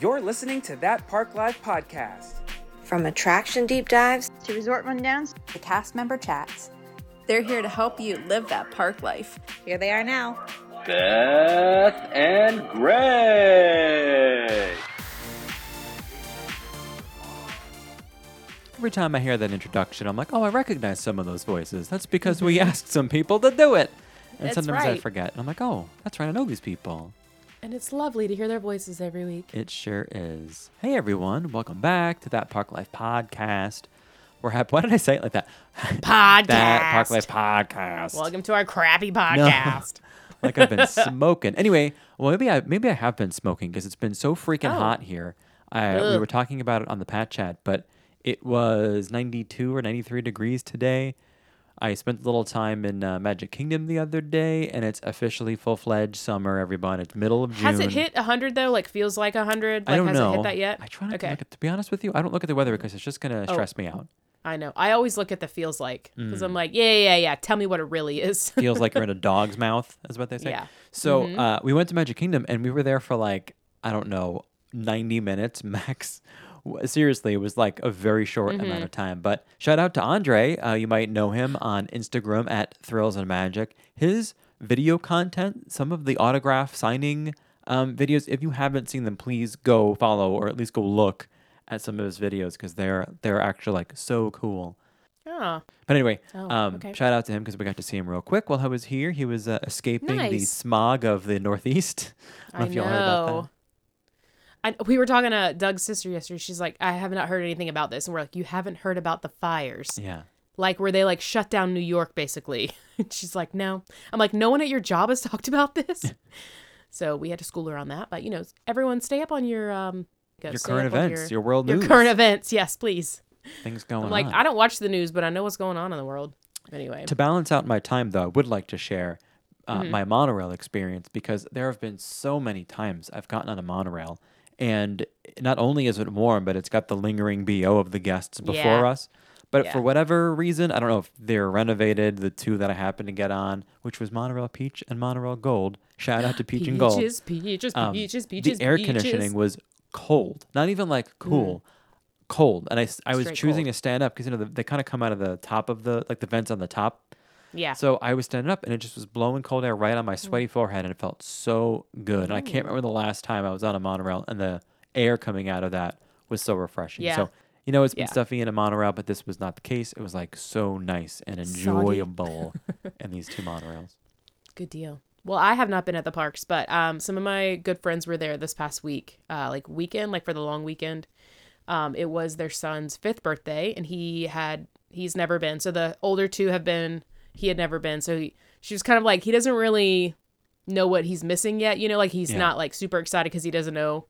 You're listening to That Park Life podcast. From attraction deep dives to resort rundowns to cast member chats. They're here to help you live that park life. Here they are now. Beth and Greg. Every time I hear that introduction, I'm like, oh, I recognize some of those voices. That's because we asked some people to do it. And That's sometimes I right. forget. And I'm like, oh, that's right. I know these people. And it's lovely to hear their voices every week. It sure is. Hey, everyone. Welcome back to That Park Life Podcast. We're happy. Why did I say it like that? Podcast. that Park Life Podcast. Welcome to our crappy podcast. like I've been smoking. Anyway, well, maybe I maybe I have been smoking because it's been so freaking Oh. hot here. I, we were talking about it on the Pat Chat, but it was 92 or 93 degrees today. I spent a little time in uh, Magic Kingdom the other day, and it's officially full fledged summer. Everyone, it's middle of June. Has it hit 100 though? Like feels like 100? Like I don't has know. it hit that yet? I try not okay. to look at. To be honest with you, I don't look at the weather because it's just gonna Oh. stress me out. I know. I always look at the feels like because Mm. I'm like, yeah, yeah, yeah, yeah. Tell me what it really is. Feels like you're in a dog's mouth, is what they say. Yeah. So Mhm. uh, we went to Magic Kingdom and we were there for like I don't know, ninety minutes max. Seriously, it was like a very short amount Mhm. of time. But shout out to Andre. Uh, you might know him on Instagram at Thrills and Magic. His video content, some of the autograph signing um, videos. If you haven't seen them, please go follow or at least go look at some of his videos because they're they're actually like so cool. oh, But anyway, Oh, um, okay. shout out to him because we got to see him real quick while I was here. He was uh, escaping the smog of the Northeast. I don't know I if y'all heard about know. I, we were talking to Doug's sister yesterday. She's like, I have not heard anything about this, and we're like, you haven't heard about the fires. Yeah. like where they like shut down New York, basically. And She's like, no. I'm like, no one at your job has talked about this. so we had to school her on that. But you know, everyone, stay up on your um, Your current events, your world news. your news. current events. Yes, please. Things going I'm like, on. I don't watch the news, but I know what's going on in the world. Anyway, to balance out my time, though, I would like to share uh, Mhm. my monorail experience because there have been so many times I've gotten on a monorail, and not only is it warm, but it's got the lingering bo of the guests before Yeah. us. But Yeah. for whatever reason, I don't know if they're renovated. The two that I happened to get on, which was monorail peach and monorail gold. Shout out to peach and gold. peaches, peaches, Um, peaches, peaches. the air peaches. conditioning was cold, not even like cool, cold. And i, I was Straight choosing cold. to stand up because you know the, they kind of come out of the top of the like the vents on the top. Yeah. So I was standing up and it just was blowing cold air right on my sweaty forehead and it felt so good. And I can't remember the last time I was on a monorail and the air coming out of that was so refreshing. Yeah. So you know it's been Yeah. stuffy in a monorail, but this was not the case. It was like so nice and Soggy. enjoyable in these two monorails. Good deal. Well, I have not been at the parks, but um, some of my good friends were there this past week, uh, like weekend, like for the long weekend. Um, it was their son's fifth birthday, and he had he's never been. So the older two have been. He had never been. So he, she was kind of like he doesn't really know what he's missing yet. You know, like he's Yeah. not like super excited because he doesn't know.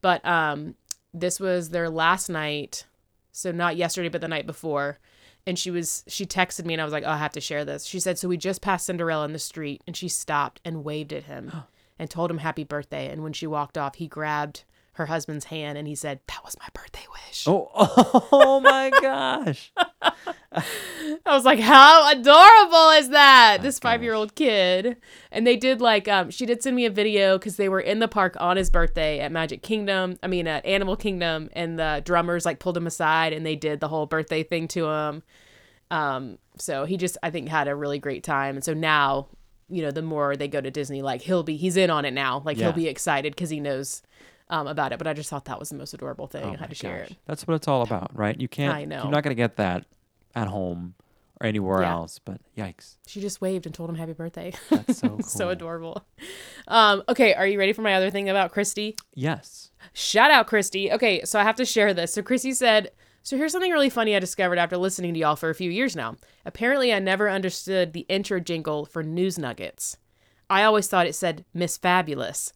But um, this was their last night, so not yesterday, but the night before and she was she texted me and I was like, oh, I have to share this. She said, so we just passed Cinderella in the street and she stopped and waved at him and told him happy birthday. And when she walked off, he grabbed her husband's hand and he said, that was my birthday wish. Oh, oh my gosh. I was like, how adorable is that? My this five year old kid. And they did like, um, she did send me a video because they were in the park on his birthday at Magic Kingdom. I mean, at Animal Kingdom, and the drummers like pulled him aside and they did the whole birthday thing to him. Um, so he just, I think, had a really great time. And so now, you know, the more they go to Disney, like he'll be, he's in on it now. Like Yeah. he'll be excited because he knows um, about it. But I just thought that was the most adorable thing. Oh I had to share gosh. it. That's what it's all about, right? You can't. I know. You're not going to get that at home or anywhere Yeah. else. But yikes, She just waved and told him happy birthday. that's so cool. so adorable. Um, okay, are you ready for my other thing about Christy? Yes. Shout out Christy. Okay, so I have to share this. So Christy said, "So here's something really funny I discovered after listening to y'all for a few years now. Apparently, I never understood the intro jingle for News Nuggets. I always thought it said Miss Fabulous."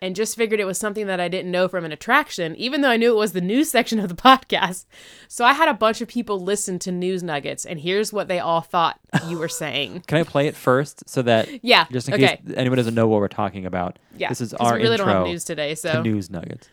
And just figured it was something that I didn't know from an attraction, even though I knew it was the news section of the podcast. So I had a bunch of people listen to News Nuggets, and here's what they all thought you were saying. Can I play it first so that Yeah, just in okay. case anyone doesn't know what we're talking about? Yeah, This is our we really intro don't have news today, so to News Nuggets.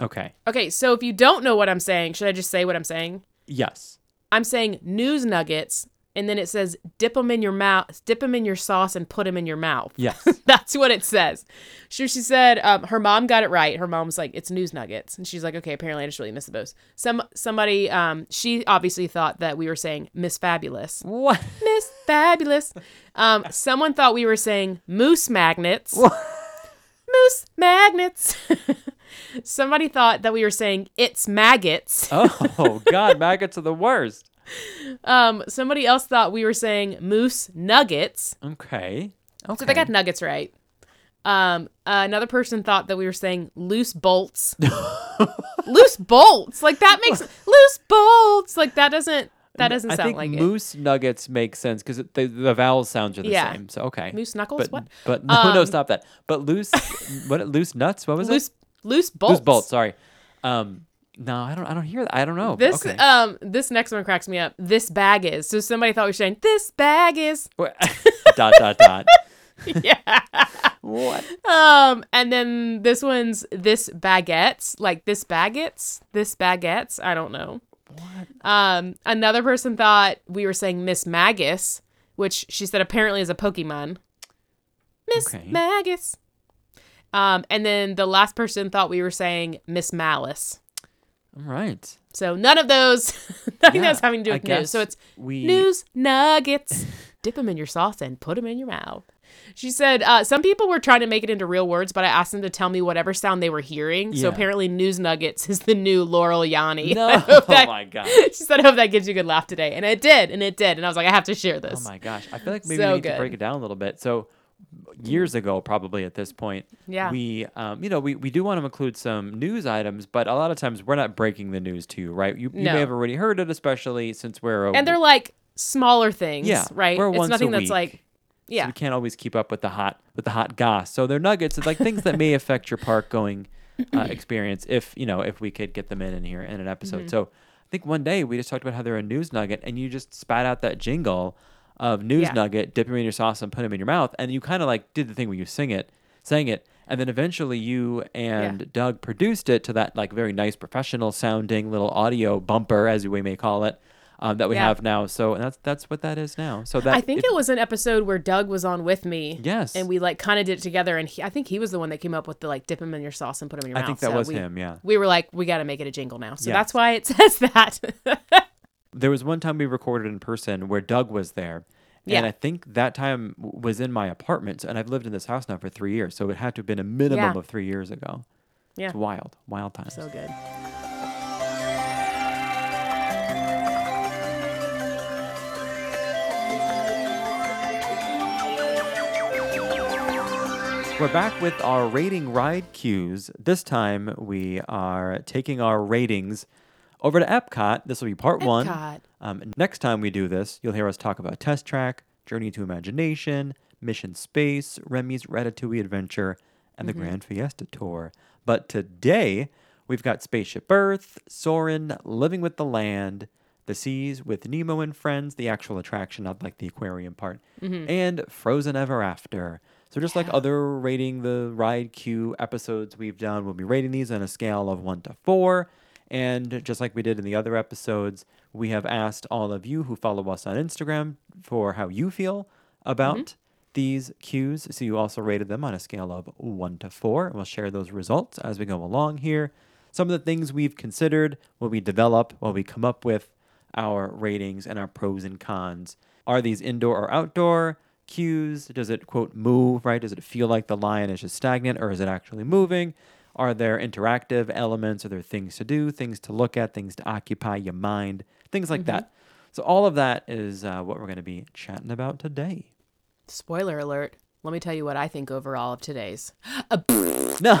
Okay. Okay, so if you don't know what I'm saying, should I just say what I'm saying? Yes. I'm saying news nuggets, and then it says dip them in your mouth, dip them in your sauce, and put them in your mouth. Yes. That's what it says. She, she said um, her mom got it right. Her mom was like, "It's news nuggets," and she's like, "Okay, apparently I just really missed those." Some somebody, um, she obviously thought that we were saying Miss Fabulous. What? Miss Fabulous. Um, someone thought we were saying moose magnets. moose magnets. Somebody thought that we were saying it's maggots. Oh God, maggots are the worst. Um, somebody else thought we were saying moose nuggets. Okay. Okay. So they got nuggets right. Um, another person thought that we were saying loose bolts. loose bolts, like that makes loose bolts. Like that doesn't that doesn't I sound think like moose nuggets make sense because the, the vowel sounds are the Yeah. same. So okay. Moose knuckles. But what? but no no Um, stop that. But loose what loose nuts? What was Loose it? Loose bolts. Loose bolts. Sorry. Um. No, I don't. I don't hear that. I don't know. This okay. um this next one cracks me up. This bag is. So somebody thought we were saying this bag is. dot dot dot. yeah. What? Um, and then this one's this baguettes, like this baguettes, this baguettes. I don't know. What? Um, another person thought we were saying Miss Magus, which she said apparently is a Pokemon. Miss Okay. Magus. Um, and then the last person thought we were saying Miss Malice. All right. So none of those, nothing Yeah, that's having to do with news. So it's we news nuggets. Dip them in your sauce and put them in your mouth. She said uh, some people were trying to make it into real words, but I asked them to tell me whatever sound they were hearing. So apparently, news nuggets is the new Laurel Yanny. No. That- oh my god. She said, "I hope that gives you a good laugh today," and it did, and it did. And I was like, "I have to share this." Oh my gosh. I feel like maybe So we need to break it down a little bit. So years ago, probably at this point, Yeah. we um, you know, we, we do want to include some news items, but a lot of times we're not breaking the news to you, right? You, you No. may have already heard it, especially since we're a, and they're like smaller things, Yeah, right? it's nothing that's like, so yeah, we can't always keep up with the hot with the hot goss. So they're nuggets, it's like things that may affect your park going uh, experience if you know if we could get them in in here in an episode. Mm-hmm. So I think one day we just talked about how they're a news nugget, and you just spat out that jingle of news Yeah. nugget, dip them in your sauce and put them in your mouth, and you kind of like did the thing where you sing it, sang it, and then eventually you and Doug produced it to that like very nice professional sounding little audio bumper, as we may call it. Um, that we Yeah. have now, so that's that's what that is now. So that I think if- it was an episode where Doug was on with me. Yes. And we like kind of did it together. And he, I think he was the one that came up with the like dip him in your sauce and put him in your I mouth. I think that So was we, him, yeah. We were like, we got to make it a jingle now. So Yes. that's why it says that. There was one time we recorded in person where Doug was there. Yeah. And I think that time was in my apartment. And I've lived in this house now for three years. So it had to have been a minimum Yeah. of three years ago. yeah. It's wild, wild times. So good. We're back with our rating ride queues. This time we are taking our ratings over to Epcot. This will be part one. Epcot. Um, next time we do this, you'll hear us talk about Test Track, Journey to Imagination, Mission Space, Remy's Ratatouille Adventure, and the Grand Fiesta Tour. But today, we've got Spaceship Earth, Soarin', Living with the Land, The Seas with Nemo and Friends, the actual attraction, not like the aquarium part, and Frozen Ever After. So just like other rating the ride queue episodes we've done, we'll be rating these on a scale of one to four. And just like we did in the other episodes, we have asked all of you who follow us on Instagram for how you feel about mm-hmm. these queues. So you also rated them on a scale of one to four. And we'll share those results as we go along here. Some of the things we've considered what we develop, while we come up with our ratings and our pros and cons. Are these indoor or outdoor queues? Does it, quote, move, right? Does it feel like the lion is just stagnant or is it actually moving? Are there interactive elements? Are there things to do, things to look at, things to occupy your mind, things like that? So, all of that is uh, what we're going to be chatting about today. Spoiler alert. Let me tell you what I think overall of today's. No.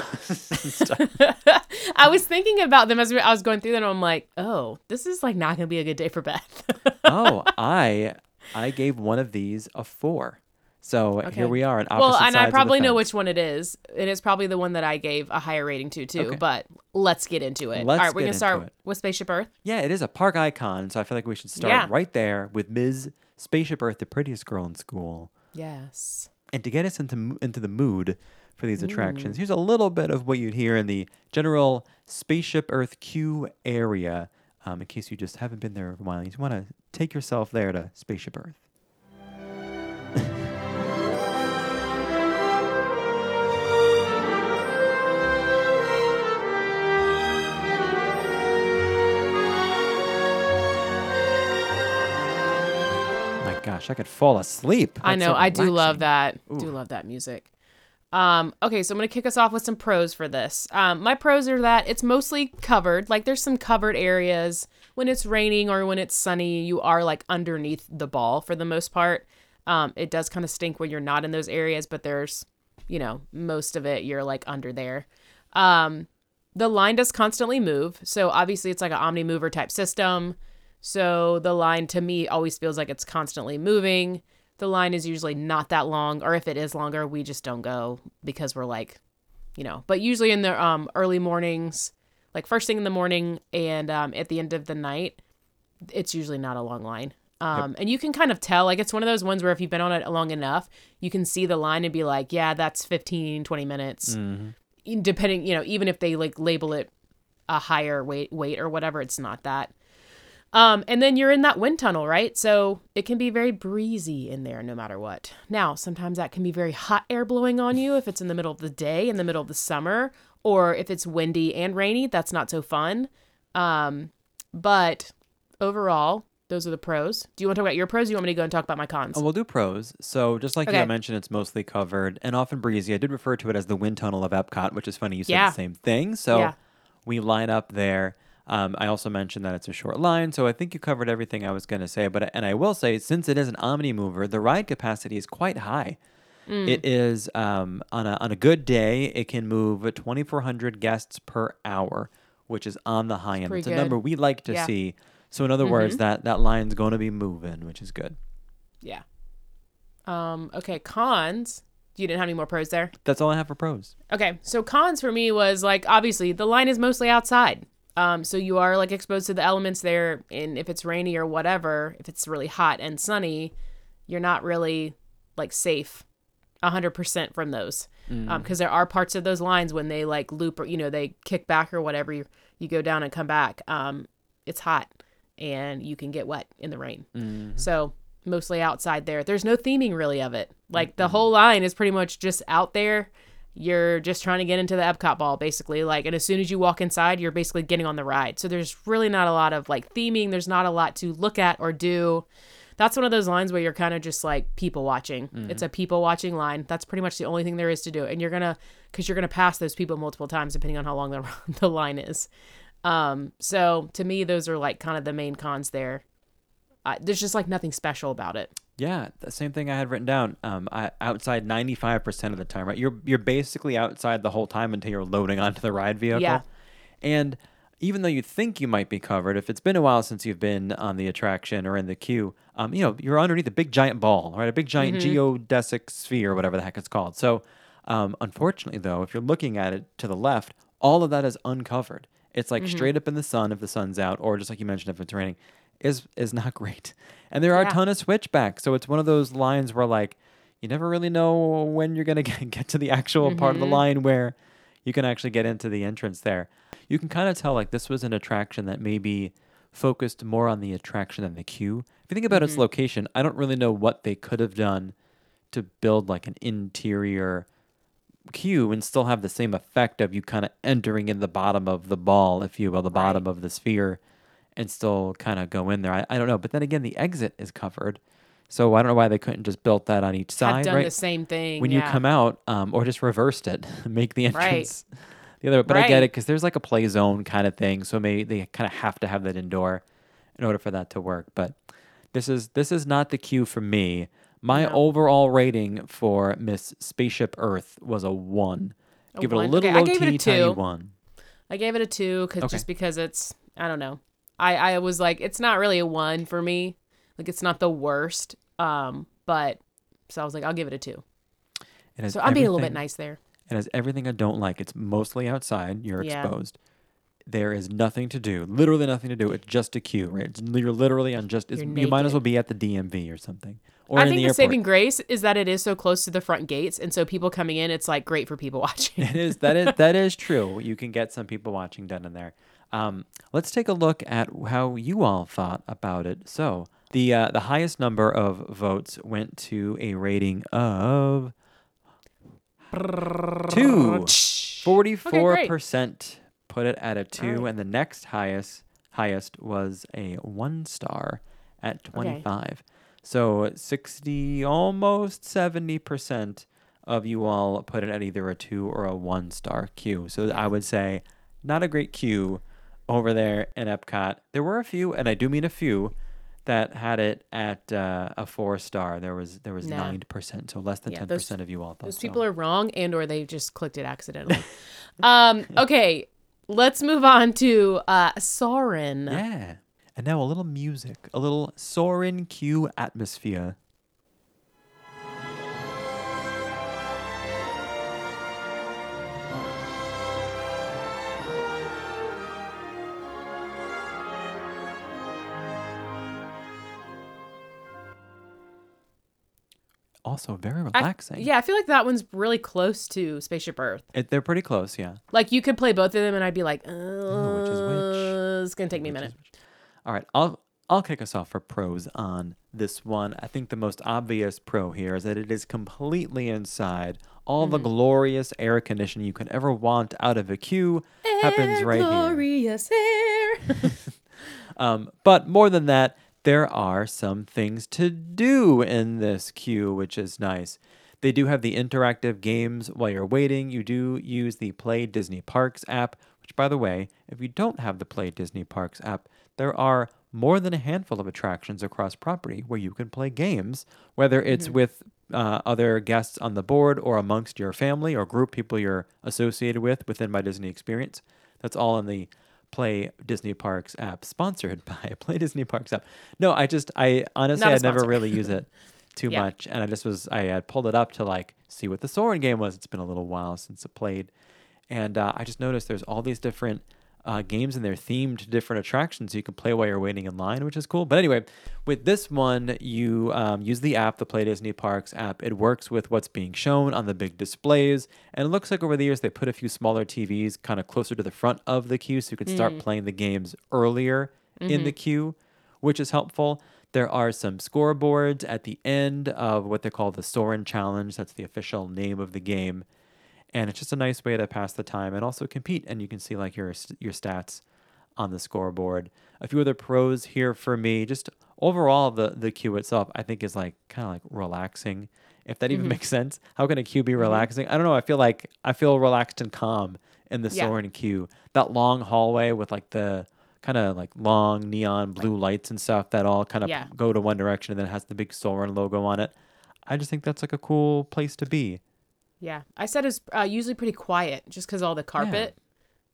I was thinking about them as we, I was going through them. I'm like, oh, this is like not going to be a good day for Beth. oh, I I gave one of these a four. So Okay. here we are on opposite well, and I probably know which one it is. And it's probably the one that I gave a higher rating to, too. Okay. But let's get into it. Let's All right, we're going to start it. with Spaceship Earth. Yeah, it is a park icon, so I feel like we should start Yeah. right there with Ms. Spaceship Earth, the prettiest girl in school. Yes. And to get us into into the mood for these attractions, here's a little bit of what you'd hear in the general Spaceship Earth queue area. Um, in case you just haven't been there in a while, you just want to take yourself there to Spaceship Earth. Gosh, I could fall asleep. I That's know. so I do love relaxing. that. Do love that music. Um, okay, so I'm gonna kick us off with some pros for this. Um, my pros are that it's mostly covered. Like there's some covered areas when it's raining or when it's sunny. You are like underneath the ball for the most part. Um, it does kind of stink when you're not in those areas, but there's, you know, most of it you're like under there. Um, the line does constantly move, so obviously it's like an Omnimover type system. So the line to me always feels like it's constantly moving. The line is usually not that long, or if it is longer, we just don't go because we're like, you know. But usually in the um, early mornings, like first thing in the morning and um, at the end of the night, it's usually not a long line. Um, And you can kind of tell, like, it's one of those ones where if you've been on it long enough, you can see the line and be like, yeah, that's 15, 20 minutes. E- Depending, you know, even if they like label it a higher wait, wait or whatever, it's not that. Um, and then you're in that wind tunnel, right? So it can be very breezy in there no matter what. Now, sometimes that can be very hot air blowing on you if it's in the middle of the day, in the middle of the summer, or if it's windy and rainy, that's not so fun. Um, but overall, those are the pros. Do you want to talk about your pros? Or do you want me to go and talk about my cons? Oh, we'll do pros. So, just like you Okay. had mentioned, it's mostly covered and often breezy. I did refer to it as the wind tunnel of Epcot, which is funny. You said Yeah. the same thing. So, Yeah. we line up there. Um, I also mentioned that it's a short line, so I think you covered everything I was going to say. But and I will say, since it is an Omnimover, the ride capacity is quite high. Mm. It is um, on a on a good day, it can move 2,400 guests per hour, which is on the high end. pretty It's a good. number we like to Yeah. Mm-hmm. see. So, in other words, that that line's going to be moving, which is good. yeah. Um, okay, cons. You didn't have any more pros there? That's all I have for pros. Okay, so cons for me was like obviously the line is mostly outside. Um, so you are like exposed to the elements there, and if it's rainy or whatever, if it's really hot and sunny, you're not really like safe, hundred percent from those, because there are parts of those lines when they like loop or you know they kick back or whatever, you you go down and come back. Um, it's hot, and you can get wet in the rain. So mostly outside there. There's no theming really of it. Like the whole line is pretty much just out there. You're just trying to get into the Epcot ball basically. Like and as soon as you walk inside, you're basically getting on the ride. So there's really not a lot of like theming. There's not a lot to look at or do. That's one of those lines where you're kind of just like people watching. It's a people watching line. That's pretty much the only thing there is to do. And you're going to cuz you're going to pass those people multiple times depending on how long the the line is. Um so to me those are like kind of the main cons there. Uh, there's just like nothing special about it. Yeah, the same thing I had written down. Um, I, outside ninety five percent of the time, right? You're you're basically outside the whole time until you're loading onto the ride vehicle. Yeah. And even though you think you might be covered, if it's been a while since you've been on the attraction or in the queue, um, you know you're underneath a big giant ball, right? A big giant geodesic sphere, whatever the heck it's called. So, um, unfortunately, though, if you're looking at it to the left, all of that is uncovered. It's like straight up in the sun if the sun's out, or just like you mentioned, if it's raining, is is not great. And there are Yeah. a ton of switchbacks, so it's one of those lines where like you never really know when you're gonna get, get to the actual part of the mm-hmm. line where you can actually get into the entrance there. You can kind of tell like this was an attraction that maybe focused more on the attraction than the queue. If you think about its mm-hmm. location, I don't really know what they could have done to build like an interior queue and still have the same effect of you kind of entering in the bottom of the ball, if you will, the bottom of the sphere, and still kind of go in there. I, I don't know. But then again, the exit is covered. So I don't know why they couldn't just built that on each side, Have done right? the same thing. when you come out, um, or just reversed it, make the Right. entrance the other way. But I get it because there's like a play zone kind of thing, so maybe they kind of have to have that indoor in order for that to work. But this is this is not the queue for me. My overall rating for Miss Spaceship Earth was a one. A Give it a little Okay, I low gave it a teeny tiny two. one. I gave it a two cause, Okay. just because it's I don't know. I I was like it's not really a one for me. Like it's not the worst. Um, but so I was like I'll give it a two. And So I'm being a little bit nice there. It has everything I don't like. It's mostly outside. You're Yeah. exposed. There is nothing to do. Literally nothing to do. It's just a queue, right? It's, you're literally on just. It's, You're might as well be at the DMV or something, or I in think the the, saving grace is that it is so close to the front gates, and so people coming in, it's like great for people watching. It is that is that is true. You can get some people watching done in there. Um, let's take a look at how you all thought about it. So the uh, the highest number of votes went to a rating of two. Forty-four percent put it at a two, and the next highest highest was a one star at twenty-five. So sixty, almost seventy percent of you all put it at either a two or a one star queue. So I would say not a great queue over there in Epcot. There were a few, and I do mean a few, that had it at uh, a four star. There was there was Nah. nine percent, so less than ten those- percent of you all thought Those so. people are wrong, and or they just clicked it accidentally. um, okay, let's move on to uh, Soarin'. Yeah. And now a little music, a little Soarin' queue atmosphere. Also very I- relaxing. yeah, I feel like that one's really close to Spaceship Earth. It, they're pretty close, yeah. Like you could play both of them, and I'd be like, uh, which is which? It's gonna take me a minute. All right, I'll I'll kick us off for pros on this one. I think the most obvious pro here is that it is completely inside. All Mm-hmm. the glorious air conditioning you could ever want out of a queue happens Air right here. glorious air. Um, but more than that, there are some things to do in this queue, which is nice. They do have the interactive games while you're waiting. You do use the Play Disney Parks app, which, by the way, if you don't have the Play Disney Parks app, there are more than a handful of attractions across property where you can play games, whether it's with uh, other guests on the board or amongst your family or group people you're associated with within My Disney Experience. That's all in the Play Disney Parks app, sponsored by Play Disney Parks app. No, I just, I honestly, I never really use it too Yeah. much, and I just was, I had pulled it up to like see what the Soarin' game was. It's been a little while since it played, and uh, I just noticed there's all these different uh, games and they're themed to different attractions So you can play while you're waiting in line, which is cool. But anyway, with this one, you um, use the app, the Play Disney Parks app. It works with what's being shown on the big displays, and it looks like over the years they put a few smaller TVs kind of closer to the front of the queue, so you can start playing the games earlier in the queue, which is helpful. There are some scoreboards at the end of what they call the Soarin' Challenge. That's the official name of the game and it's just a nice way to pass the time and also compete and you can see like your your stats on the scoreboard. A few other pros here for me just overall the the queue itself i think is like kind of like relaxing if that even mm-hmm. makes sense. How can a queue be mm-hmm. relaxing? I don't know i feel like i feel relaxed and calm in the Yeah. Soarin' queue that long hallway with like the kind of like long neon blue lights and stuff that all kind of Yeah. go to one direction and then it has the big Soarin' logo on it. I just think that's like a cool place to be Yeah, I said it's uh, usually pretty quiet just because all the carpet.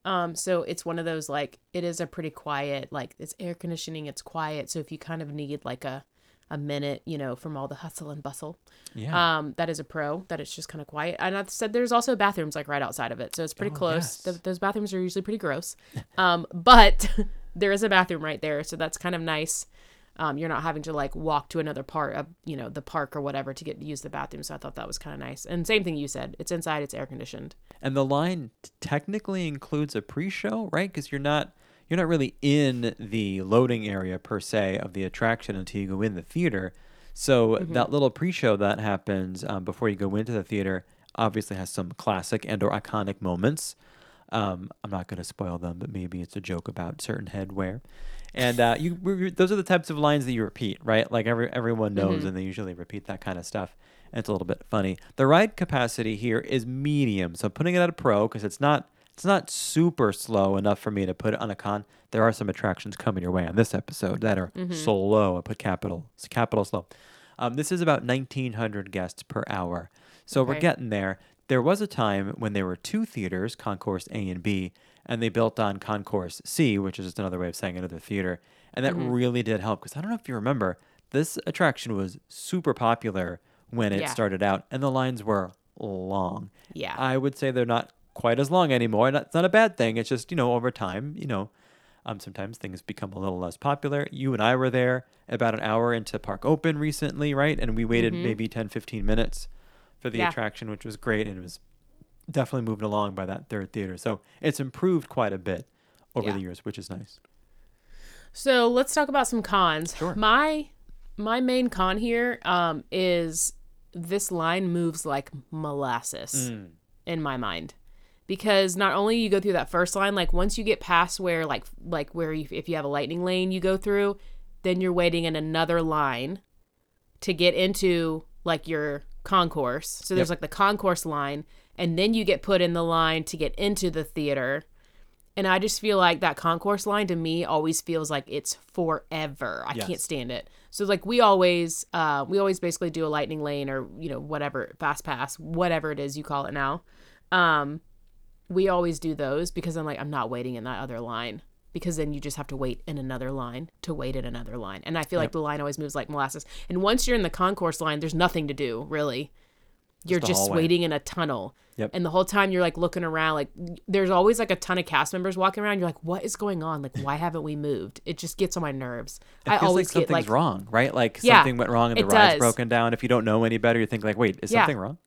Um, so it's one of those like it is a pretty quiet, like it's air conditioning, it's quiet. So if you kind of need like a a minute, you know, from all the hustle and bustle, yeah um, that is a pro. That it's just kind of quiet. And I said there's also bathrooms like right outside of it, so it's pretty Oh, close. yes. Th- those bathrooms are usually pretty gross, um, but there is a bathroom right there, so that's kind of nice. Um, you're not having to like walk to another part of you know the park or whatever to get use the bathroom. So I thought that was kind of nice. And same thing you said, it's inside, it's air conditioned. And the line t- technically includes a pre-show, right? Because you're not you're not really in the loading area per se of the attraction until you go in the theater. So that little pre-show that happens um, before you go into the theater obviously has some classic and or iconic moments. Um, I'm not going to spoil them, but maybe it's a joke about certain headwear. And uh, you, those are the types of lines that you repeat, right? Like every everyone knows, and they usually repeat that kind of stuff. And it's a little bit funny. The ride capacity here is medium, so I'm putting it at a pro because it's not it's not super slow enough for me to put it on a con. There are some attractions coming your way on this episode that are slow. I put capital capital slow. Um, this is about 1,900 guests per hour, so we're getting there. There was a time when there were two theaters, Concourse A and B, and they built on Concourse C, which is just another way of saying another theater. And that really did help because I don't know if you remember, this attraction was super popular when it Yeah. started out, and the lines were long. Yeah. I would say they're not quite as long anymore. And it's not a bad thing. It's just, you know, over time, you know, um, sometimes things become a little less popular. You and I were there about an hour into Park Open recently, right? And we waited maybe 10, 15 minutes for the Yeah. attraction, which was great. And it was definitely moved along by that third theater. So it's improved quite a bit over Yeah. the years, which is nice. So let's talk about some cons. Sure. My my main con here um, is this line moves like molasses Mm. in my mind because not only you go through that first line like once you get past where like like where you, if you have a lightning lane you go through then you're waiting in another line to get into like your concourse so there's Yep. like the concourse line and then you get put in the line to get into the theater and I just feel like that concourse line to me always feels like it's forever. I Yes. can't stand it. So like we always uh we always basically do a lightning lane or you know whatever fast pass, whatever it is you call it now. Um we always do those because I'm like I'm not waiting in that other line because then you just have to wait in another line to wait in another line. And I feel like the line always moves like molasses. And once you're in the concourse line, there's nothing to do, really. You're just hallway. waiting in a tunnel. Yep. And the whole time you're like looking around, like there's always like a ton of cast members walking around. You're like, what is going on? Like, why haven't we moved? It just gets on my nerves. It I feels always like get something's like, wrong, right? Like Yeah, something went wrong and the ride's does. broken down. If you don't know any better, you think like, wait, is Yeah. something wrong?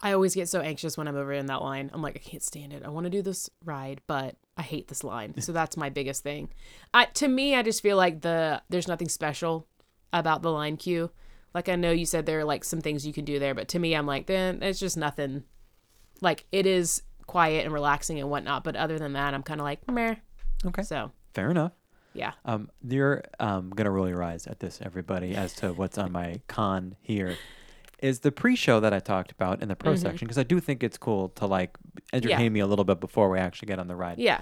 I always get so anxious when I'm over in that line. I'm like, I can't stand it. I want to do this ride, but I hate this line. So that's my biggest thing. I to me, I just feel like the there's nothing special about the line queue. Like I know you said there are like some things you can do there, but to me, I'm like, then it's just nothing. Like it is quiet and relaxing and whatnot, but other than that, I'm kind of like, meh. Okay. So Fair enough. yeah, Um, you're um, gonna roll your eyes at this, everybody, as to what's on my con here. Is the pre-show that I talked about in the pro section because I do think it's cool to like entertain Mm-hmm. Yeah. me a little bit before we actually get on the ride. yeah,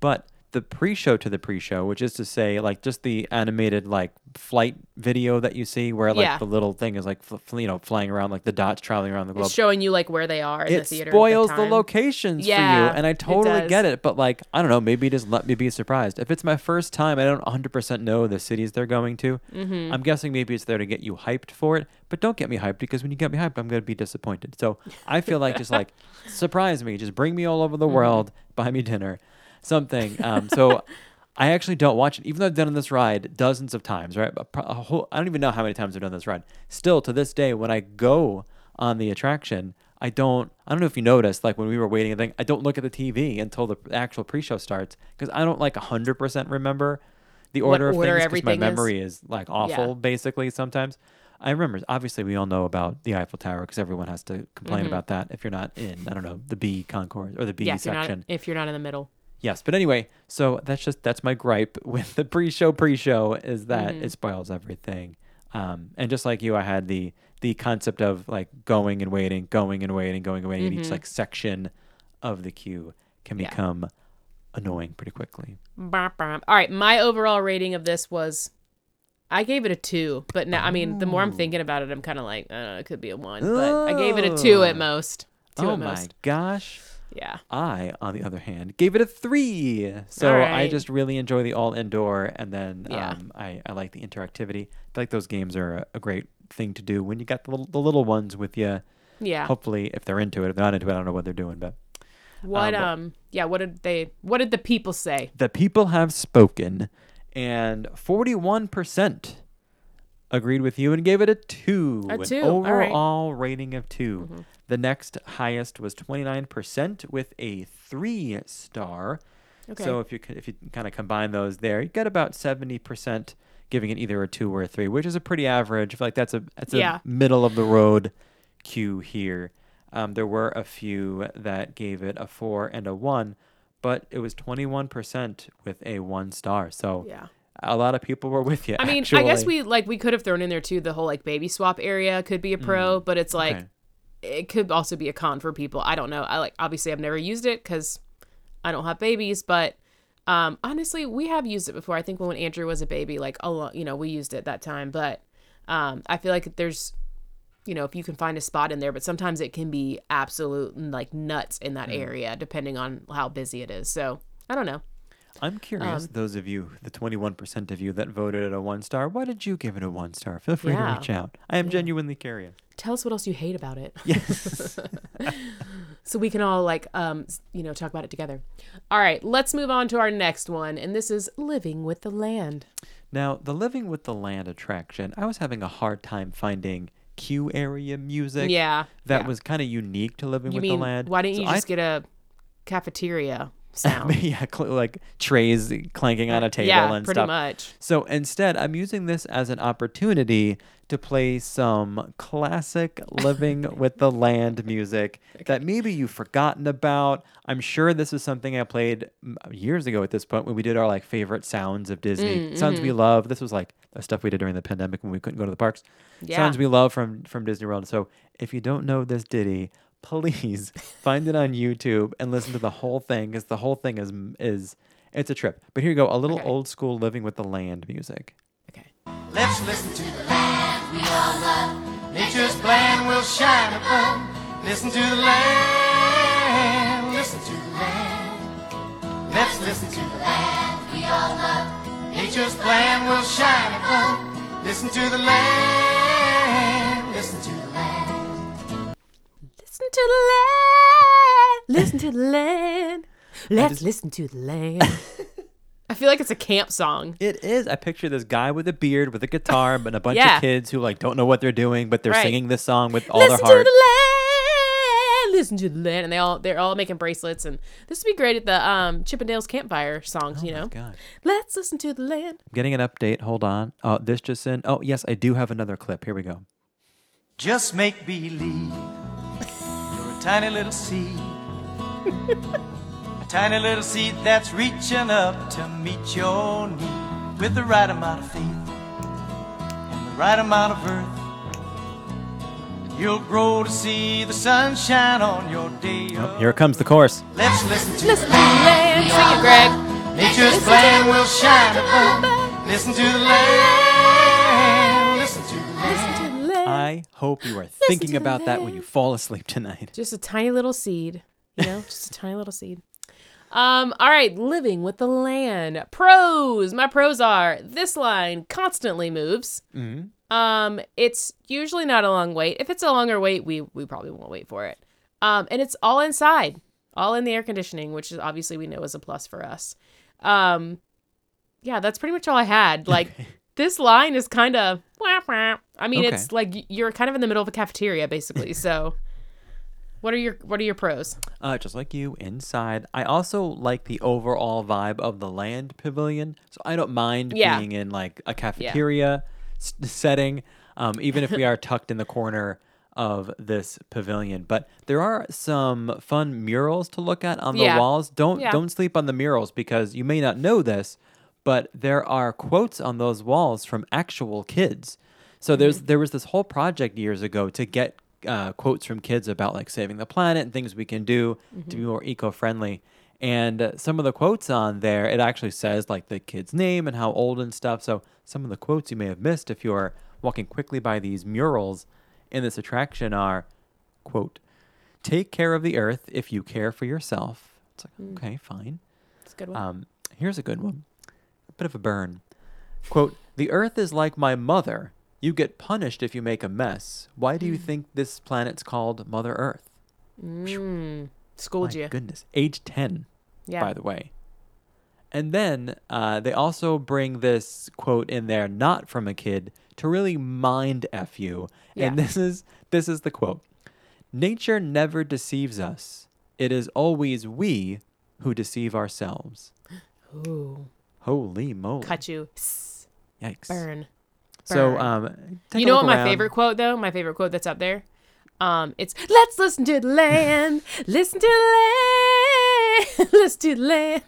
But the pre-show to the pre-show, which is to say, like just the animated like flight video that you see, where like Yeah. the little thing is like fl- you know flying around, like the dots traveling around the globe. it's showing you like where they are in the it theater. at spoils the time. locations Yeah, for you, and I totally does. get it. But like, I don't know, maybe just let me be surprised. If it's my first time, I don't 100% know the cities they're going to. Mm-hmm. I'm guessing maybe it's there to get you hyped for it, but don't get me hyped because when you get me hyped, I'm gonna be disappointed. So I feel like just like surprise me, just bring me all over Mm-hmm. the world, buy me dinner, something. Um, so. I actually don't watch it, even though I've done this ride dozens of times, right? Whole, I don't even know how many times I've done this ride. Still, to this day, when I go on the attraction, I don't. I don't know if you noticed, like when we were waiting, I think I don't look at the TV until the actual pre-show starts because I don't like hundred percent remember the What order of order things because my everything is. memory is like awful, basically sometimes. I remember. Obviously, we all know about the Eiffel Tower because everyone has to complain about that if you're not in. I don't know the B concourse or the B Mm-hmm. yeah, if you're, section. not, if you're not in the middle. Yes, but anyway, so that's just that's my gripe with the pre-show pre-show is that Mm-hmm. it spoils everything. Um, and just like you, I had the the concept of like going and waiting, going and waiting, going and waiting. And each like section of the queue can Mm-hmm. Yeah. become annoying pretty quickly. All right, my overall rating of this was, I gave it a two. But now, I mean, the more I'm thinking about it, I'm kind of like, uh, it could be a one. But I gave it a two at most. Two oh at my most. gosh. Yeah. I, on the other hand, gave it a three. So All I just really enjoy the all indoor, and then Yeah. um, I, I like the interactivity. I feel like those games are a, a great thing to do when you got the little, the little ones with you. Yeah. Hopefully, if they're into it, if they're not into it, I don't know what they're doing. But What Um, um yeah, what did they what did the people say? the people have spoken, and forty-one percent agreed with you and gave it a two. A an two, right. overall rating of 2 Mm-hmm. The next highest was twenty-nine percent with a three star. Okay. So if you if you kind of combine those there, you get about seventy percent giving it either a two or a three, which is a pretty average. I feel like that's a that's a Yeah. middle of the road queue here. Um, there were a few that gave it a four and a one, but it was twenty one percent with a one star. So yeah. A lot of people were with you. I mean, I guess we like we could have thrown in there too the whole like baby swap area could be a pro, but it's like Mm, Okay. it could also be a con for people. I don't know. I like obviously I've never used it cuz I don't have babies, but um honestly, we have used it before. I think when Andrew was a baby like a lot, you know, we used it that time, but um I feel like there's you know, if you can find a spot in there, but sometimes it can be absolute like nuts in Mm. that area depending on how busy it is. So, I don't know. I'm curious, um, those of you, the 21% of you that voted it a one star, why did you give it a one star? Feel free Yeah. to reach out. I am genuinely curious. Tell us what else you hate about it. Yes. so we can all like um you know talk about it together all right let's move on to our next one and this is living with the land Now, the Living with the Land attraction, I was having a hard time finding queue area music. yeah That yeah. was kind of unique to Living you with mean the Land. why didn't So you I- just get a cafeteria sound. yeah, cl- like trays clanking on a table yeah, and pretty stuff. much. So instead, I'm using this as an opportunity to play some classic living with the land music that maybe you've forgotten about. I'm sure this is something I played years ago at this point when we did our like favorite sounds of Disney. Mm, Sounds mm-hmm. we love. This was like the stuff we did during the pandemic when we couldn't go to the parks. Yeah. Sounds we love from from Disney World. So if you don't know this ditty, please find it on YouTube and listen to the whole thing because the whole thing is is it's a trip. But here you go, a little Okay. old school living with the land music. Okay. Let's listen to the land we all love. Nature's plan will shine above. Listen to the land. Listen to the land. Let's listen to the land we all love. Nature's plan will shine above. Listen to the land. Listen to the land. Listen to the land. Listen to the land. Let's just- listen to the land. I feel like it's a camp song. It is. I picture this guy with a beard with a guitar and a bunch Yeah. of kids who like don't know what they're doing, but they're Right. singing this song with all listen their heart. Listen to the land. Listen to the land, and they all they're all making bracelets, and this would be great at the um Chip 'n' Dale's campfire songs. you Oh my know, God. let's listen to the land. I'm getting an update. Hold on. Oh, this just in. Oh, yes, I do have another clip. Here we go. Just make believe you're a tiny little seed. a tiny little seed that's reaching up to meet your need with the right amount of faith and the right amount of earth. You'll grow to see the sunshine on your day. Oh, here comes the chorus. Let's listen to Listen the the land. Sing it, Greg. Nature's plan will shine above. Listen to the land. I hope you are thinking about that when you fall asleep tonight. Just a tiny little seed, you know, just a tiny little seed. Um, all right, living with the land. Pros. My pros are this line constantly moves. Mm-hmm. Um, it's usually not a long wait. If it's a longer wait, we we probably won't wait for it. Um, and it's all inside, all in the air conditioning, which is obviously we know is a plus for us. Um, yeah, that's pretty much all I had. Like this line is kind of. I mean, Okay. it's like you're kind of in the middle of a cafeteria, basically. So, what are your what are your pros? Uh, just like you, inside. I also like the overall vibe of the land pavilion. So I don't mind Yeah. being in like a cafeteria s- setting, um, even if we are tucked in the corner of this pavilion. But there are some fun murals to look at on the Yeah. walls. Don't Yeah. don't sleep on the murals because you may not know this, but there are quotes on those walls from actual kids. So there's Mm-hmm. there was this whole project years ago to get uh, quotes from kids about like saving the planet and things we can do to be more eco-friendly. And uh, some of the quotes on there, it actually says like the kid's name and how old and stuff. So some of the quotes you may have missed if you're walking quickly by these murals in this attraction are, quote, "Take care of the earth if you care for yourself." It's like okay, fine. It's a good one. Um, here's a good one. A bit of a burn. Quote, the earth is like my mother. You get punished if you make a mess. Why do you think this planet's called Mother Earth? mm, schooled My you. goodness. Age 10, Yeah. by the way. And then uh, they also bring this quote in there, not from a kid, to really mind F you. And this is this is the quote. Nature never deceives us. It is always we who deceive ourselves. Ooh, Holy moly. cut you. Yikes. Burn. So, um, take you a know look what my favorite quote though? My favorite quote that's up there. Um, it's let's listen to the land, listen to the land, listen to the land.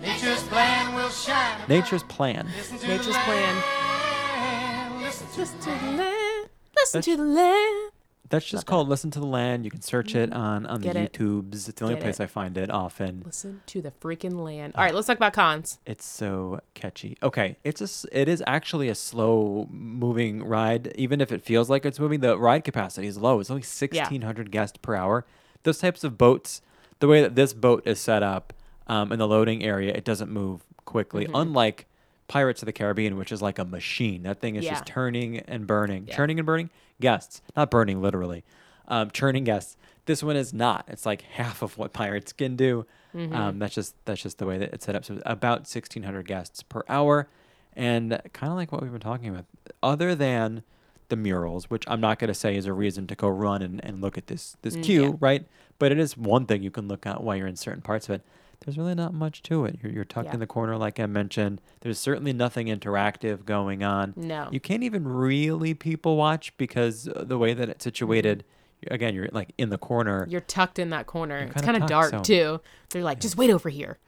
Nature's plan will shine. Nature's plan. Listen to Nature's the plan. land. Listen to the land, listen to the land. That's just called Listen to the Land. You can search it on, on the Mm-hmm. It. YouTubes. It's the only Get place it. I find it often. Listen to the freaking land. All right, let's talk about cons. It's so catchy. Okay, it's a, s- it is actually a slow moving ride. Even if it feels like it's moving, the ride capacity is low. It's only 1,600 guests per hour. Those types of boats, the way that this boat is set up um, in the loading area, it doesn't move quickly. Mm-hmm. Unlike Pirates of the Caribbean, which is like a machine. That thing is Yeah. just turning and burning, Yeah. churning and burning guests, not burning literally, um, churning guests. This one is not. It's like half of what Pirates can do. Mm-hmm. Um, that's just that's just the way that it's set up. So about 1,600 guests per hour, and kind of like what we've been talking about. Other than the murals, which I'm not going to say is a reason to go run and, and look at this this queue, right? But it is one thing you can look at while you're in certain parts of it. There's really not much to it. You're, you're tucked Yeah. in the corner, like I mentioned. There's certainly nothing interactive going on. No. You can't even really people watch because uh, the way that it's situated, again, you're like in the corner. You're tucked in that corner. It's kind of dark so- too. They're like, just wait over here.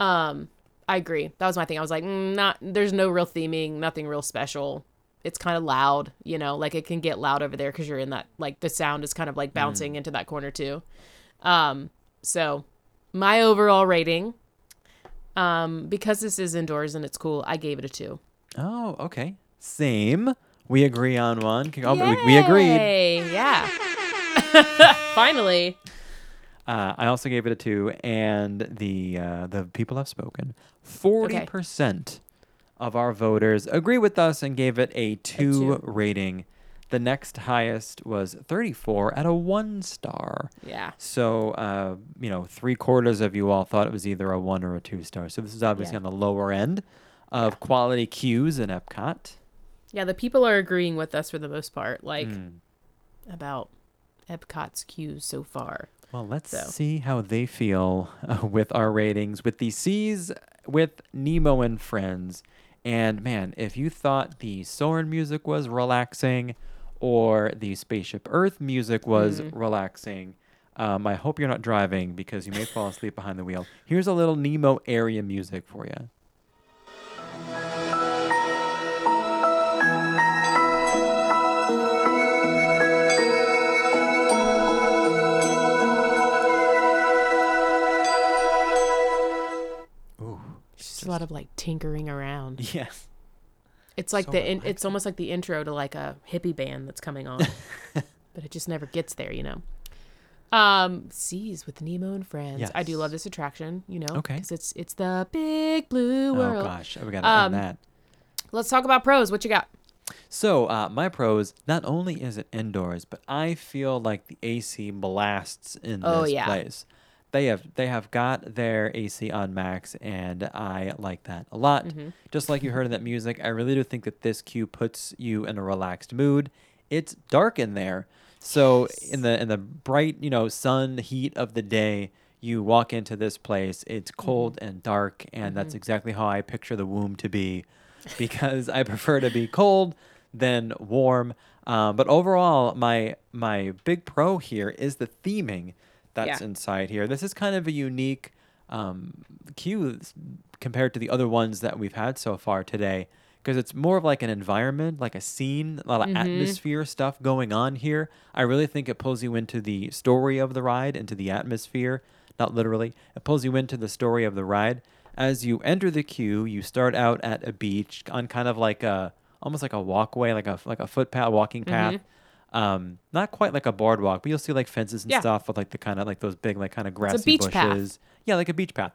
Um, I agree. That was my thing. I was like, mm, not. There's no real theming. Nothing real special. It's kind of loud, you know. Like it can get loud over there because you're in that. Like the sound is kind of Mm. like bouncing into that corner too. Um, so my overall rating, um, because this is indoors and it's cool, I gave it a two. Oh, okay. Same. We agree on one. Can- oh, we, we agreed. Yeah. Finally. Uh, I also gave it a two, and the uh, the people have spoken. Forty percent of our voters agree with us and gave it a two, two. rating. The next highest was thirty-four at a one star. Yeah. So, uh, you know, three quarters of you all thought it was either a one or a two star. So this is obviously Yeah. on the lower end of quality queues in Epcot. Yeah, the people are agreeing with us for the most part, like Hmm. about Epcot's queues so far. Well, let's So. see how they feel uh, with our ratings with the Seas with Nemo and Friends. And man, if you thought the Soarin' music was relaxing or the Spaceship Earth music was Mm-hmm. relaxing, um, I hope you're not driving because you may fall asleep behind the wheel. Here's a little Nemo area music for you. Ooh, Just a lot of like tinkering around. yes. It's like So the in, it's almost like the intro to like a hippie band that's coming on, but it just never gets there, you know. Um, Seas with Nemo and Friends. I do love this attraction, you know, Okay. because it's it's the big blue world. Oh world. gosh, we gotta Um, end that. Let's talk about pros. What you got? So, uh, my pros, not only is it indoors, but I feel like the AC blasts in Oh, this yeah. place. They have they have got their AC on max, and I like that a lot. Mm-hmm. Just like you heard in that music, I really do think that this queue puts you in a relaxed mood. It's dark in there, so in the in the bright you know sun heat of the day, you walk into this place. It's Mm-hmm. cold and dark, and that's exactly how I picture the womb to be, because I prefer to be cold than warm. Um, but overall, my my big pro here is the theming that's Yeah. inside here. This is kind of a unique um, queue compared to the other ones that we've had so far today because it's more of like an environment, like a scene, a lot of atmosphere stuff going on here. I really think it pulls you into the story of the ride, into the atmosphere, not literally. It pulls you into the story of the ride. As you enter the queue, you start out at a beach on kind of like a almost like a walkway, like a like a footpath, walking path. Um, not quite like a boardwalk, but you'll see like fences and Yeah. stuff with like the kind of like those big like kind of grassy beach bushes. path. Yeah, like a beach path.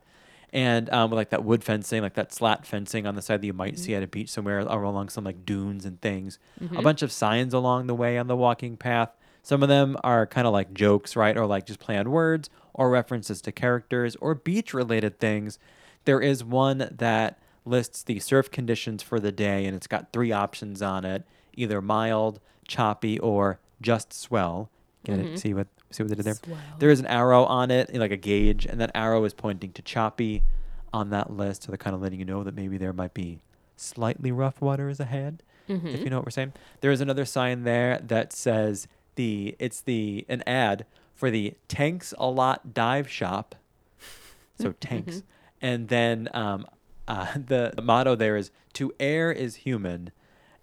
And um, with like that wood fencing, like that slat fencing on the side that you might Mm-hmm. see at a beach somewhere or along some like dunes and things. A bunch of signs along the way on the walking path. Some of them are kind of like jokes, right? Or like just play on words or references to characters or beach related things. There is one that lists the surf conditions for the day and it's got three options on it either mild, choppy, or just swell. Get it? See what see what they did there? Swell. There is an arrow on it, like a gauge, and that arrow is pointing to choppy on that list. So they're kind of letting you know that maybe there might be slightly rough waters ahead, if you know what we're saying. There is another sign there that says the it's the an ad for the Tanks a Lot Dive Shop. So tanks, and then um, uh, the, the motto there is "To err is human,"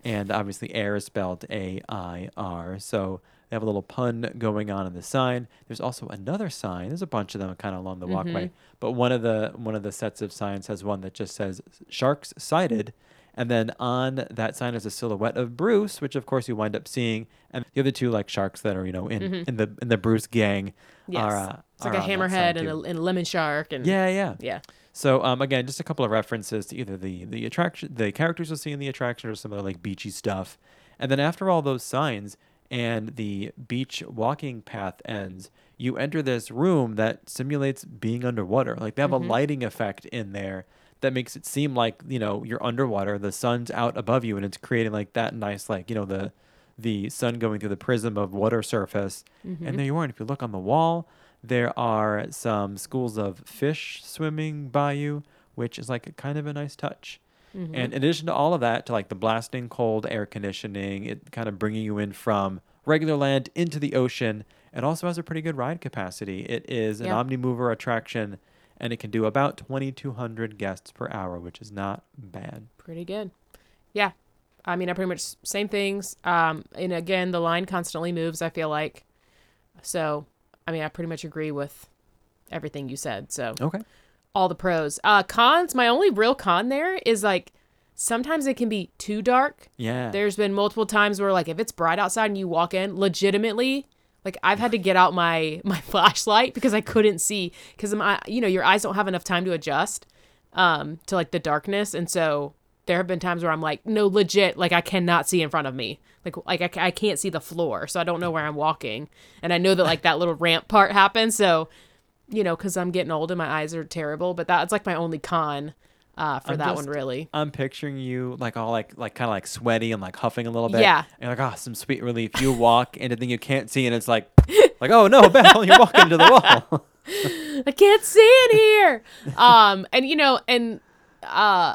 and obviously air is spelled A I R. So they have a little pun going on in the sign. There's also another sign. There's a bunch of them kind of along the walkway, but one of the one of the sets of signs has one that just says "Sharks sighted." And then on that sign is a silhouette of Bruce, which of course you wind up seeing, and the other two like sharks that are you know in, in the in the Bruce gang Yes. are. Uh, it's like a hammerhead and a, and a lemon shark and yeah, yeah, yeah. So um, again, just a couple of references to either the the attraction, the characters you'll see in the attraction, or some other like beachy stuff. And then after all those signs and the beach walking path ends, you enter this room that simulates being underwater. Like they have a lighting effect in there that makes it seem like you know you're underwater. The sun's out above you, and it's creating like that nice like you know the the sun going through the prism of water surface. Mm-hmm. And there you are. And if you look on the wall, there are some schools of fish swimming by you, which is like a kind of a nice touch. Mm-hmm. And in addition to all of that, to like the blasting cold air conditioning, it kind of bringing you in from regular land into the ocean. It also has a pretty good ride capacity. It is an Yeah. omnimover attraction, and it can do about 2,200 guests per hour, which is not bad. Pretty good. Yeah. I mean, I pretty much same things. Um, and again, the line constantly moves. I feel like. So, I mean, I pretty much agree with everything you said. So, Okay. all the pros. Uh, cons. My only real con there is like sometimes it can be too dark. Yeah. There's been multiple times where like if it's bright outside and you walk in, legitimately, like I've had to get out my my flashlight because I couldn't see because my you know your eyes don't have enough time to adjust um to like the darkness and so there have been times where I'm like no legit like I cannot see in front of me like like I, I can't see the floor so I don't know where I'm walking and I know that like that little ramp part happens so you know because I'm getting old and my eyes are terrible but that's like my only con uh for I'm that just- one really I'm picturing you like all like like kind of like sweaty and like huffing a little bit. Yeah. And you're like, oh, some sweet relief. You walk into the thing you can't see, and it's like, like, oh no, Belle, you're walking into the wall. I can't see in here. um, and you know, and uh,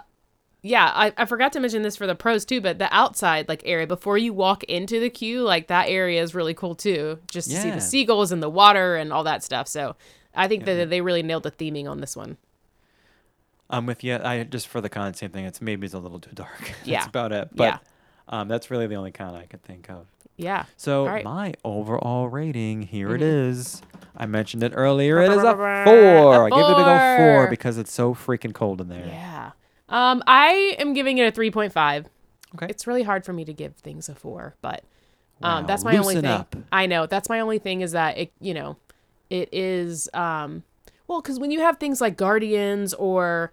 yeah, I, I forgot to mention this for the pros too, but the outside like area before you walk into the queue, like that area is really cool too, just to see the seagulls and the water and all that stuff. So I think that they really nailed the theming on this one. I'm with you. I just for the con, same thing. It's maybe it's a little too dark. Yeah. About it. But Yeah. um, that's really the only con I could think of. Yeah. So right. Mm-hmm. my overall rating here it is. I mentioned it earlier. It is a four. I gave it a big old four four. because it's so freaking cold in there. Yeah. Um, I am giving it a three point five. Okay. It's really hard for me to give things a four, but um, Wow, that's my only thing. up. I know that's my only thing is that it, you know, it is um, well, because when you have things like Guardians or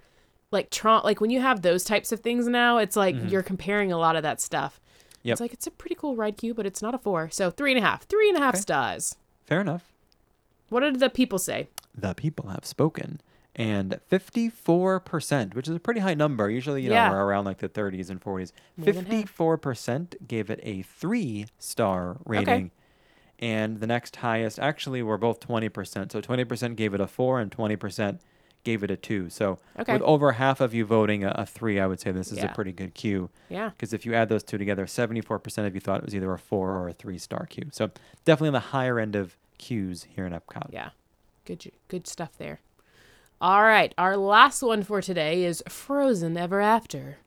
like Tron, like when you have those types of things now, it's like you're comparing a lot of that stuff. Mm-hmm. Yep. It's like it's a pretty cool ride queue, but it's not a four. So three and a half, three and a half Okay. stars. Fair enough. What did the people say? The people have spoken. And 54%, which is a pretty high number. Usually, you know, Yeah. we're around like the 30s and 40s. More 54% gave it a three star rating. And the next highest, actually, were both 20%. So 20% gave it a four and 20% gave it a two. So Okay. with over half of you voting a, a three, I would say this is Yeah. a pretty good queue. Yeah. Because if you add those two together, 74% of you thought it was either a four or a three star queue. So definitely on the higher end of queues here in Epcot. Yeah. Good good stuff there. All right, our last one for today is Frozen Ever After.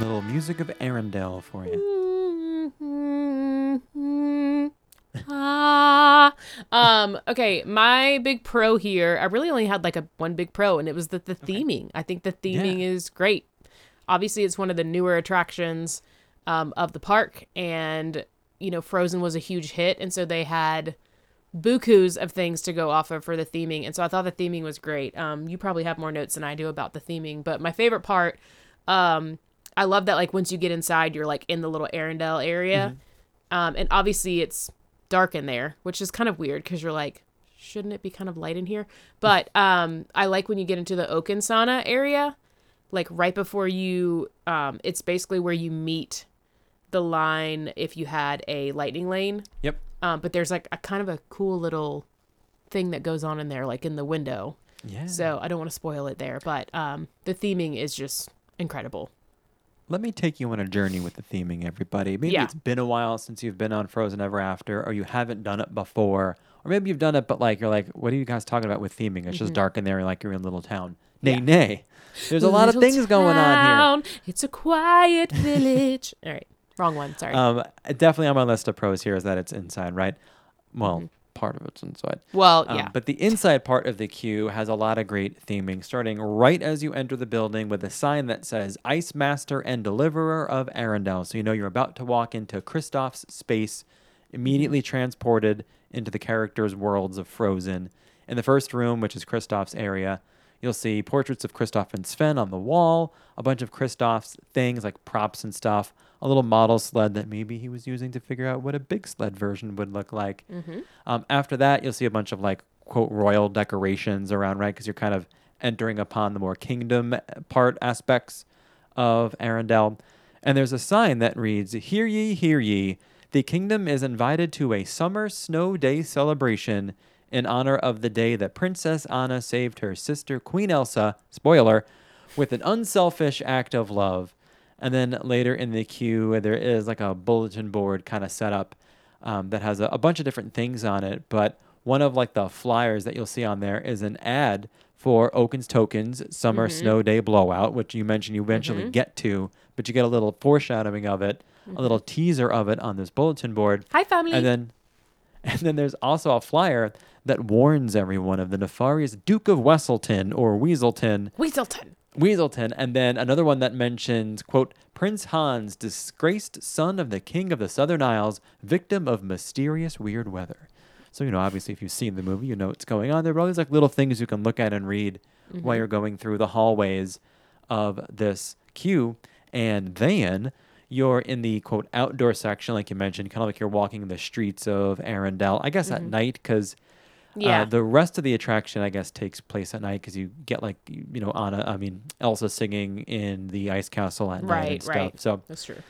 Little music of Arendelle for you. Mm-hmm. Ah. Um, okay, my big pro here, I really only had like a one big pro and it was the the theming. I think the theming Yeah. is great. Obviously, it's one of the newer attractions um, of the park and you know, Frozen was a huge hit and so they had bukus of things to go off of for the theming. And so I thought the theming was great. Um, you probably have more notes than I do about the theming, but my favorite part, um, I love that like once you get inside, you're like in the little Arendelle area. Um, and obviously it's dark in there, which is kind of weird because you're like, shouldn't it be kind of light in here? But um, I like when you get into the Oaken's sauna area, like right before you, um, it's basically where you meet the line if you had a lightning lane. Yep. Um, but there's like a kind of a cool little thing that goes on in there, like in the window. Yeah. So I don't want to spoil it there, but um, the theming is just incredible. Let me take you on a journey with the theming, everybody. Maybe Yeah. it's been a while since you've been on Frozen Ever After, or you haven't done it before, or maybe you've done it, but like you're like, what are you guys talking about with theming? It's just dark in there, like you're in little town. Nay, Mm-hmm. Yeah. nay. There's a lot of Little things going on here. It's a quiet village. All right, wrong one. Sorry. Um, definitely on my list of pros here is that it's inside, right? Well, part of it's inside. well, Um, yeah. But the inside part of the queue has a lot of great theming, starting right as you enter the building with a sign that says Ice Master and Deliverer of Arendelle. So you know you're about to walk into Kristoff's space, immediately Mm-hmm. transported into the characters' worlds of Frozen. In the first room, which is Kristoff's area, You'll see portraits of Kristoff and Sven on the wall, a bunch of Kristoff's things like props and stuff, a little model sled that maybe he was using to figure out what a big sled version would look like. Um, after that, you'll see a bunch of like quote royal decorations around, right? Because you're kind of entering upon the more kingdom part aspects of Arendelle. And there's a sign that reads, Hear ye, hear ye, the kingdom is invited to a summer snow day celebration in honor of the day that Princess Anna saved her sister Queen Elsa, spoiler, with an unselfish act of love. And then later in the queue, there is like a bulletin board kind of set up um, that has a, a bunch of different things on it. But one of like the flyers that you'll see on there is an ad for Oaken's Tokens Summer mm-hmm. Snow Day Blowout, which you mentioned you eventually mm-hmm. get to, but you get a little foreshadowing of it, a mm-hmm. little teaser of it on this bulletin board. Hi, family. And then and then there's also a flyer that warns everyone of the nefarious Duke of Wesselton or Weaselton Weaselton. Weaselton, and then another one that mentions, quote, Prince Hans, disgraced son of the King of the Southern Isles, victim of mysterious weird weather. So, you know, obviously, if you've seen the movie, you know what's going on. There are all these like little things you can look at and read while mm-hmm. you're going through the hallways of this queue. And then you're in the quote outdoor section, like you mentioned, kind of like you're walking the streets of Arendelle, I guess at night, because Yeah. uh, the rest of the attraction, I guess, takes place at night because you get like you, know Anna, I mean Elsa singing in the ice castle at night and stuff. right. So, That's true.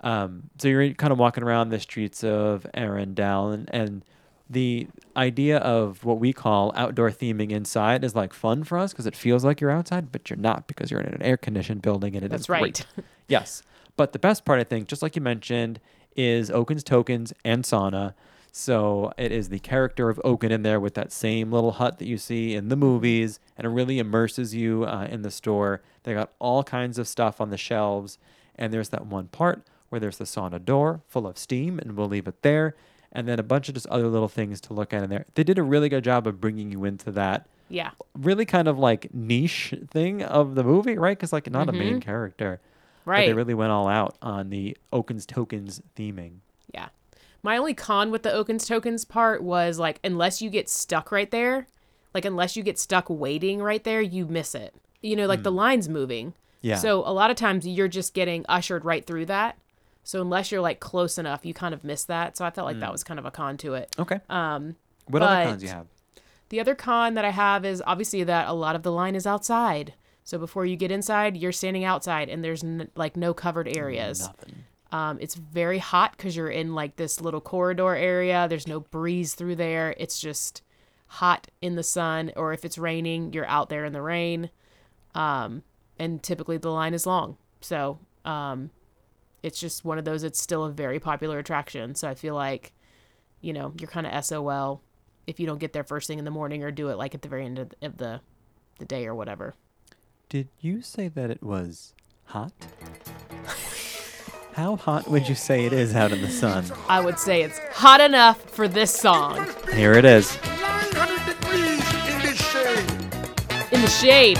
um, so you're kind of walking around the streets of Arendelle, and, and the idea of what we call outdoor theming inside is like fun for us because it feels like you're outside, but you're not because you're in an air conditioned building and it is That's right. great. yes, but the best part, I think, just like you mentioned, is Oaken's tokens and sauna. So it is the character of Oaken in there with that same little hut that you see in the movies, and it really immerses you uh, in the store. They got all kinds of stuff on the shelves, and there's that one part where there's the sauna door full of steam, and we'll leave it there. And then a bunch of just other little things to look at in there. They did a really good job of bringing you into that Yeah. really kind of like niche thing of the movie, right? Because like not a main character, but they. Really went all out on the Oaken's tokens theming. Yeah. My only con with the Oaken's tokens part was like unless you get stuck right there, like unless you get stuck waiting right there, you miss it. You know, like the line's moving. Hmm. Yeah. So a lot of times you're just getting ushered right through that. So unless you're like close enough, you kind of miss that. So I felt like that was kind of a con to it. Okay. Um what other cons you have? the other con that I have is obviously that a lot of the line is outside. So before you get inside, you're standing outside and there's n- like no covered areas. Nothing. Um, it's very hot because you're in like this little corridor area. There's no breeze through there. It's just hot in the sun, or if it's raining, you're out there in the rain. Um, and typically the line is long. So um, it's just one of those, it's still a very popular attraction. So I feel like, you know, you're kind of SOL if you don't get there first thing in the morning or do it like at the very end of the, of the, the day or whatever. Did you say that it was hot? How hot would you say it is out in the sun? I would say it's hot enough for this song. Here it is. 900 degrees in this shade. In the shade.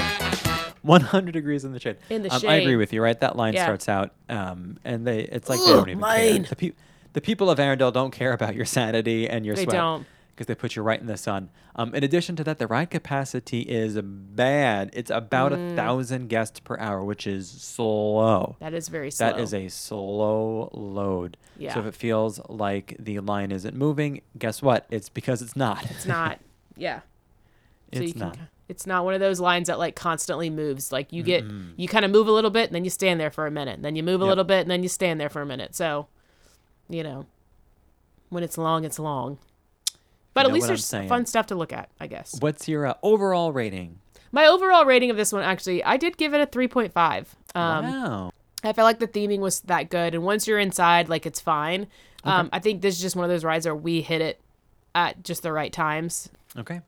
100 degrees in the shade. In the um, I agree with you, right? That line Yeah. starts out, um, and they it's like they don't even care. The, pe- the people of Arendelle don't care about your sanity and your They sweat. don't. Because they put you right in the sun. Um, in addition to that, the ride capacity is bad. It's about Mm. a thousand guests per hour, which is slow. That is very slow. That is a slow load. Yeah. So if it feels like the line isn't moving, guess what? It's because it's not. It's not. Yeah. So It's you can, not. ki- It's not one of those lines that like constantly moves. Like you get, you kind of move a little bit, and then you stand there for a minute. and Then you move a Yep. little bit, and then you stand there for a minute. So, you know, when it's long, it's long. But You at least there's fun stuff to look at, I guess. What's your uh, overall rating? My overall rating of this one, actually, I did give it a 3.5. Um, wow. I felt like the theming was that good, and once you're inside, like it's fine. Um, I think this is just one of those rides where we hit it at just the right times. Okay.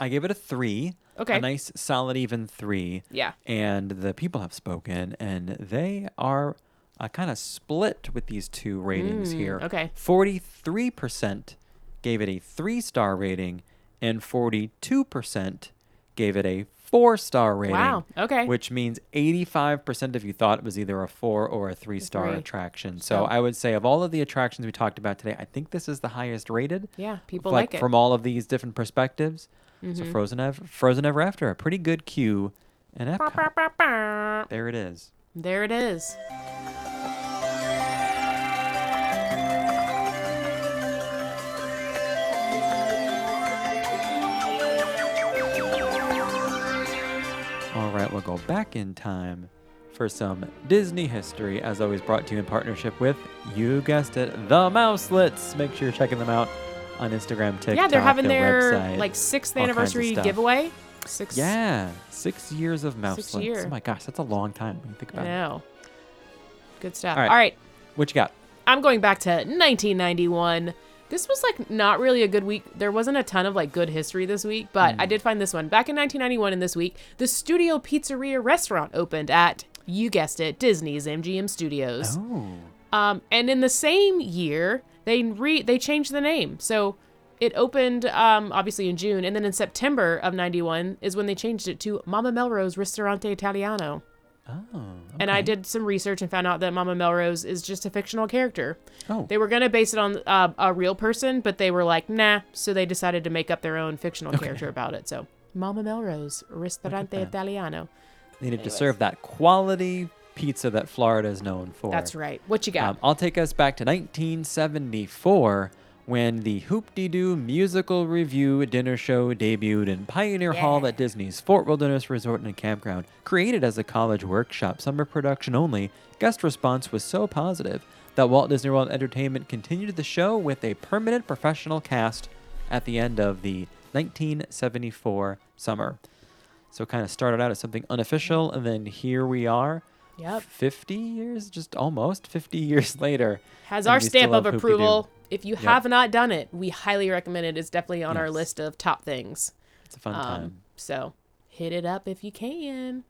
I gave it a three. Okay. A nice, solid, even three. Yeah. And the people have spoken, and they are uh, kind of split with these two ratings here. Mm, okay. 43% gave it a three star rating, and 42% gave it a four star rating. Wow, okay. Which means 85% of you thought it was either a four or a three star three. attraction. So So- I would say, of all of the attractions we talked about today, I think this is the highest rated Yeah, people like, like it. from all of these different perspectives. So mm-hmm. Frozen Ever, Frozen Ever After, a pretty good queue. And Epcot, there it is. There it is. Right, we'll go back in time for some Disney history, as always brought to you in partnership with, you guessed it, the Mouselets. Make sure you're checking them out on Instagram, TikTok, yeah, they're having their, website, like sixth all kinds of anniversary giveaway. Six. Yeah, six years of Mouselets. year. Oh my gosh, that's a long time when you think I about it. know. Good stuff. All right. All right. What you got? I'm going back to 1991. This was like not really a good week. There wasn't a ton of like good history this week, but Hmm. I did find this one. Back in 1991 and this week, the Studio Pizzeria restaurant opened at, you guessed it, Disney's MGM Studios. Oh, Um, and in the same year, they re they changed the name. So it opened um, obviously in June, and then in September of '91 is when they changed it to Mama Melrose Ristorante Italiano. Oh. And I did some research and found out that Mama Melrose is just a fictional character. Oh, They were gonna base it on uh, a real person, but they were like, nah. So they decided to make up their own fictional character about it. So Mama Melrose Ristorante Italiano. They needed to serve that quality pizza that Florida is known for. That's right. What you got? Um, I'll take us back to 1974 when the Hoop-Dee-Doo musical review dinner show debuted in Pioneer Hall at Disney's Fort Wilderness Resort and Campground. Created as a college workshop summer production only, guest response was so positive that Walt Disney World Entertainment continued the show with a permanent professional cast at the end of the 1974 summer. So kind of started out as something unofficial, and then here we are. Yep. 50 years, just almost 50 years later. has our stamp of approval. Hoop-Dee-Doo. If you have not done it, we highly recommend it. It's definitely on our list of top things. It's a fun Um, time. so hit it up if you can.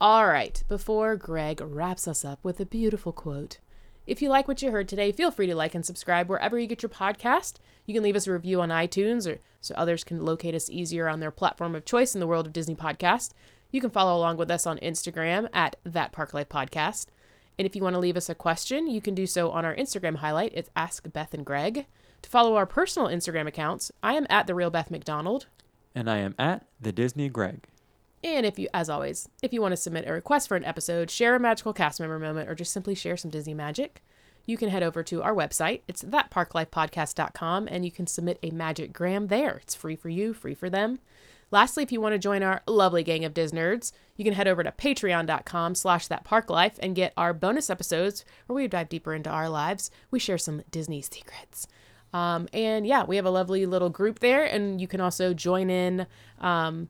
All right, before Greg wraps us up with a beautiful quote. If you like what you heard today, feel free to like and subscribe wherever you get your podcast. You can leave us a review on iTunes or so others can locate us easier on their platform of choice in the world of Disney podcast. You can follow along with us on Instagram at that Park Life Podcast. And if you want to leave us a question, you can do so on our Instagram highlight. It's Ask Beth and Greg. To follow our personal Instagram accounts, I am at the real Beth McDonald. And I am at the Disney Greg. And if you, as always, if you want to submit a request for an episode, share a magical cast member moment, or just simply share some Disney magic, you can head over to our website. It's thatparklifepodcast.com, and you can submit a magic gram there. It's free for you, free for them. Lastly, if you want to join our lovely gang of Disnerds, you can head over to patreon.com slash thatparklife and get our bonus episodes where we dive deeper into our lives. We share some Disney secrets. Um, and yeah, we have a lovely little group there, and you can also join in. Um,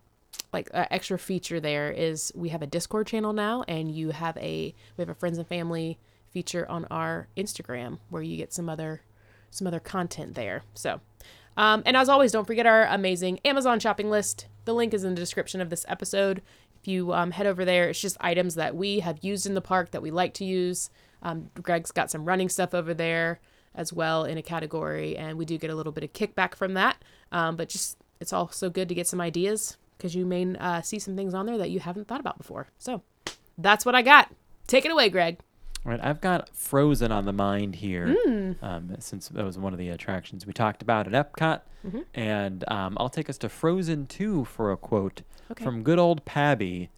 like an extra feature there is we have a Discord channel now, and you have a we have a friends and family feature on our Instagram where you get some other some other content there. So, um, and as always, don't forget our amazing Amazon shopping list. The link is in the description of this episode. If you um, head over there, it's just items that we have used in the park that we like to use. Um, Greg's got some running stuff over there as well in a category, and we do get a little bit of kickback from that. Um, but just it's also good to get some ideas because you may uh, see some things on there that you haven't thought about before. So that's what I got. Take it away, Greg. All right, I've got Frozen on the mind here, Hmm. um, since that was one of the attractions we talked about at Epcot. Mm-hmm. And um, I'll take us to Frozen 2 for a quote Okay. from good old Pabbie,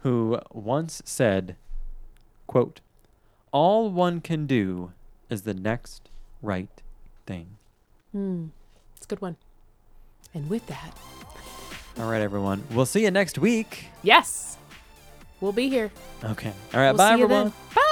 who once said, quote, All one can do is the next right thing. It's a good one. And with that, All right, everyone. We'll see you next week. yes, we'll be here. Okay. All right, We'll bye, everyone. Bye.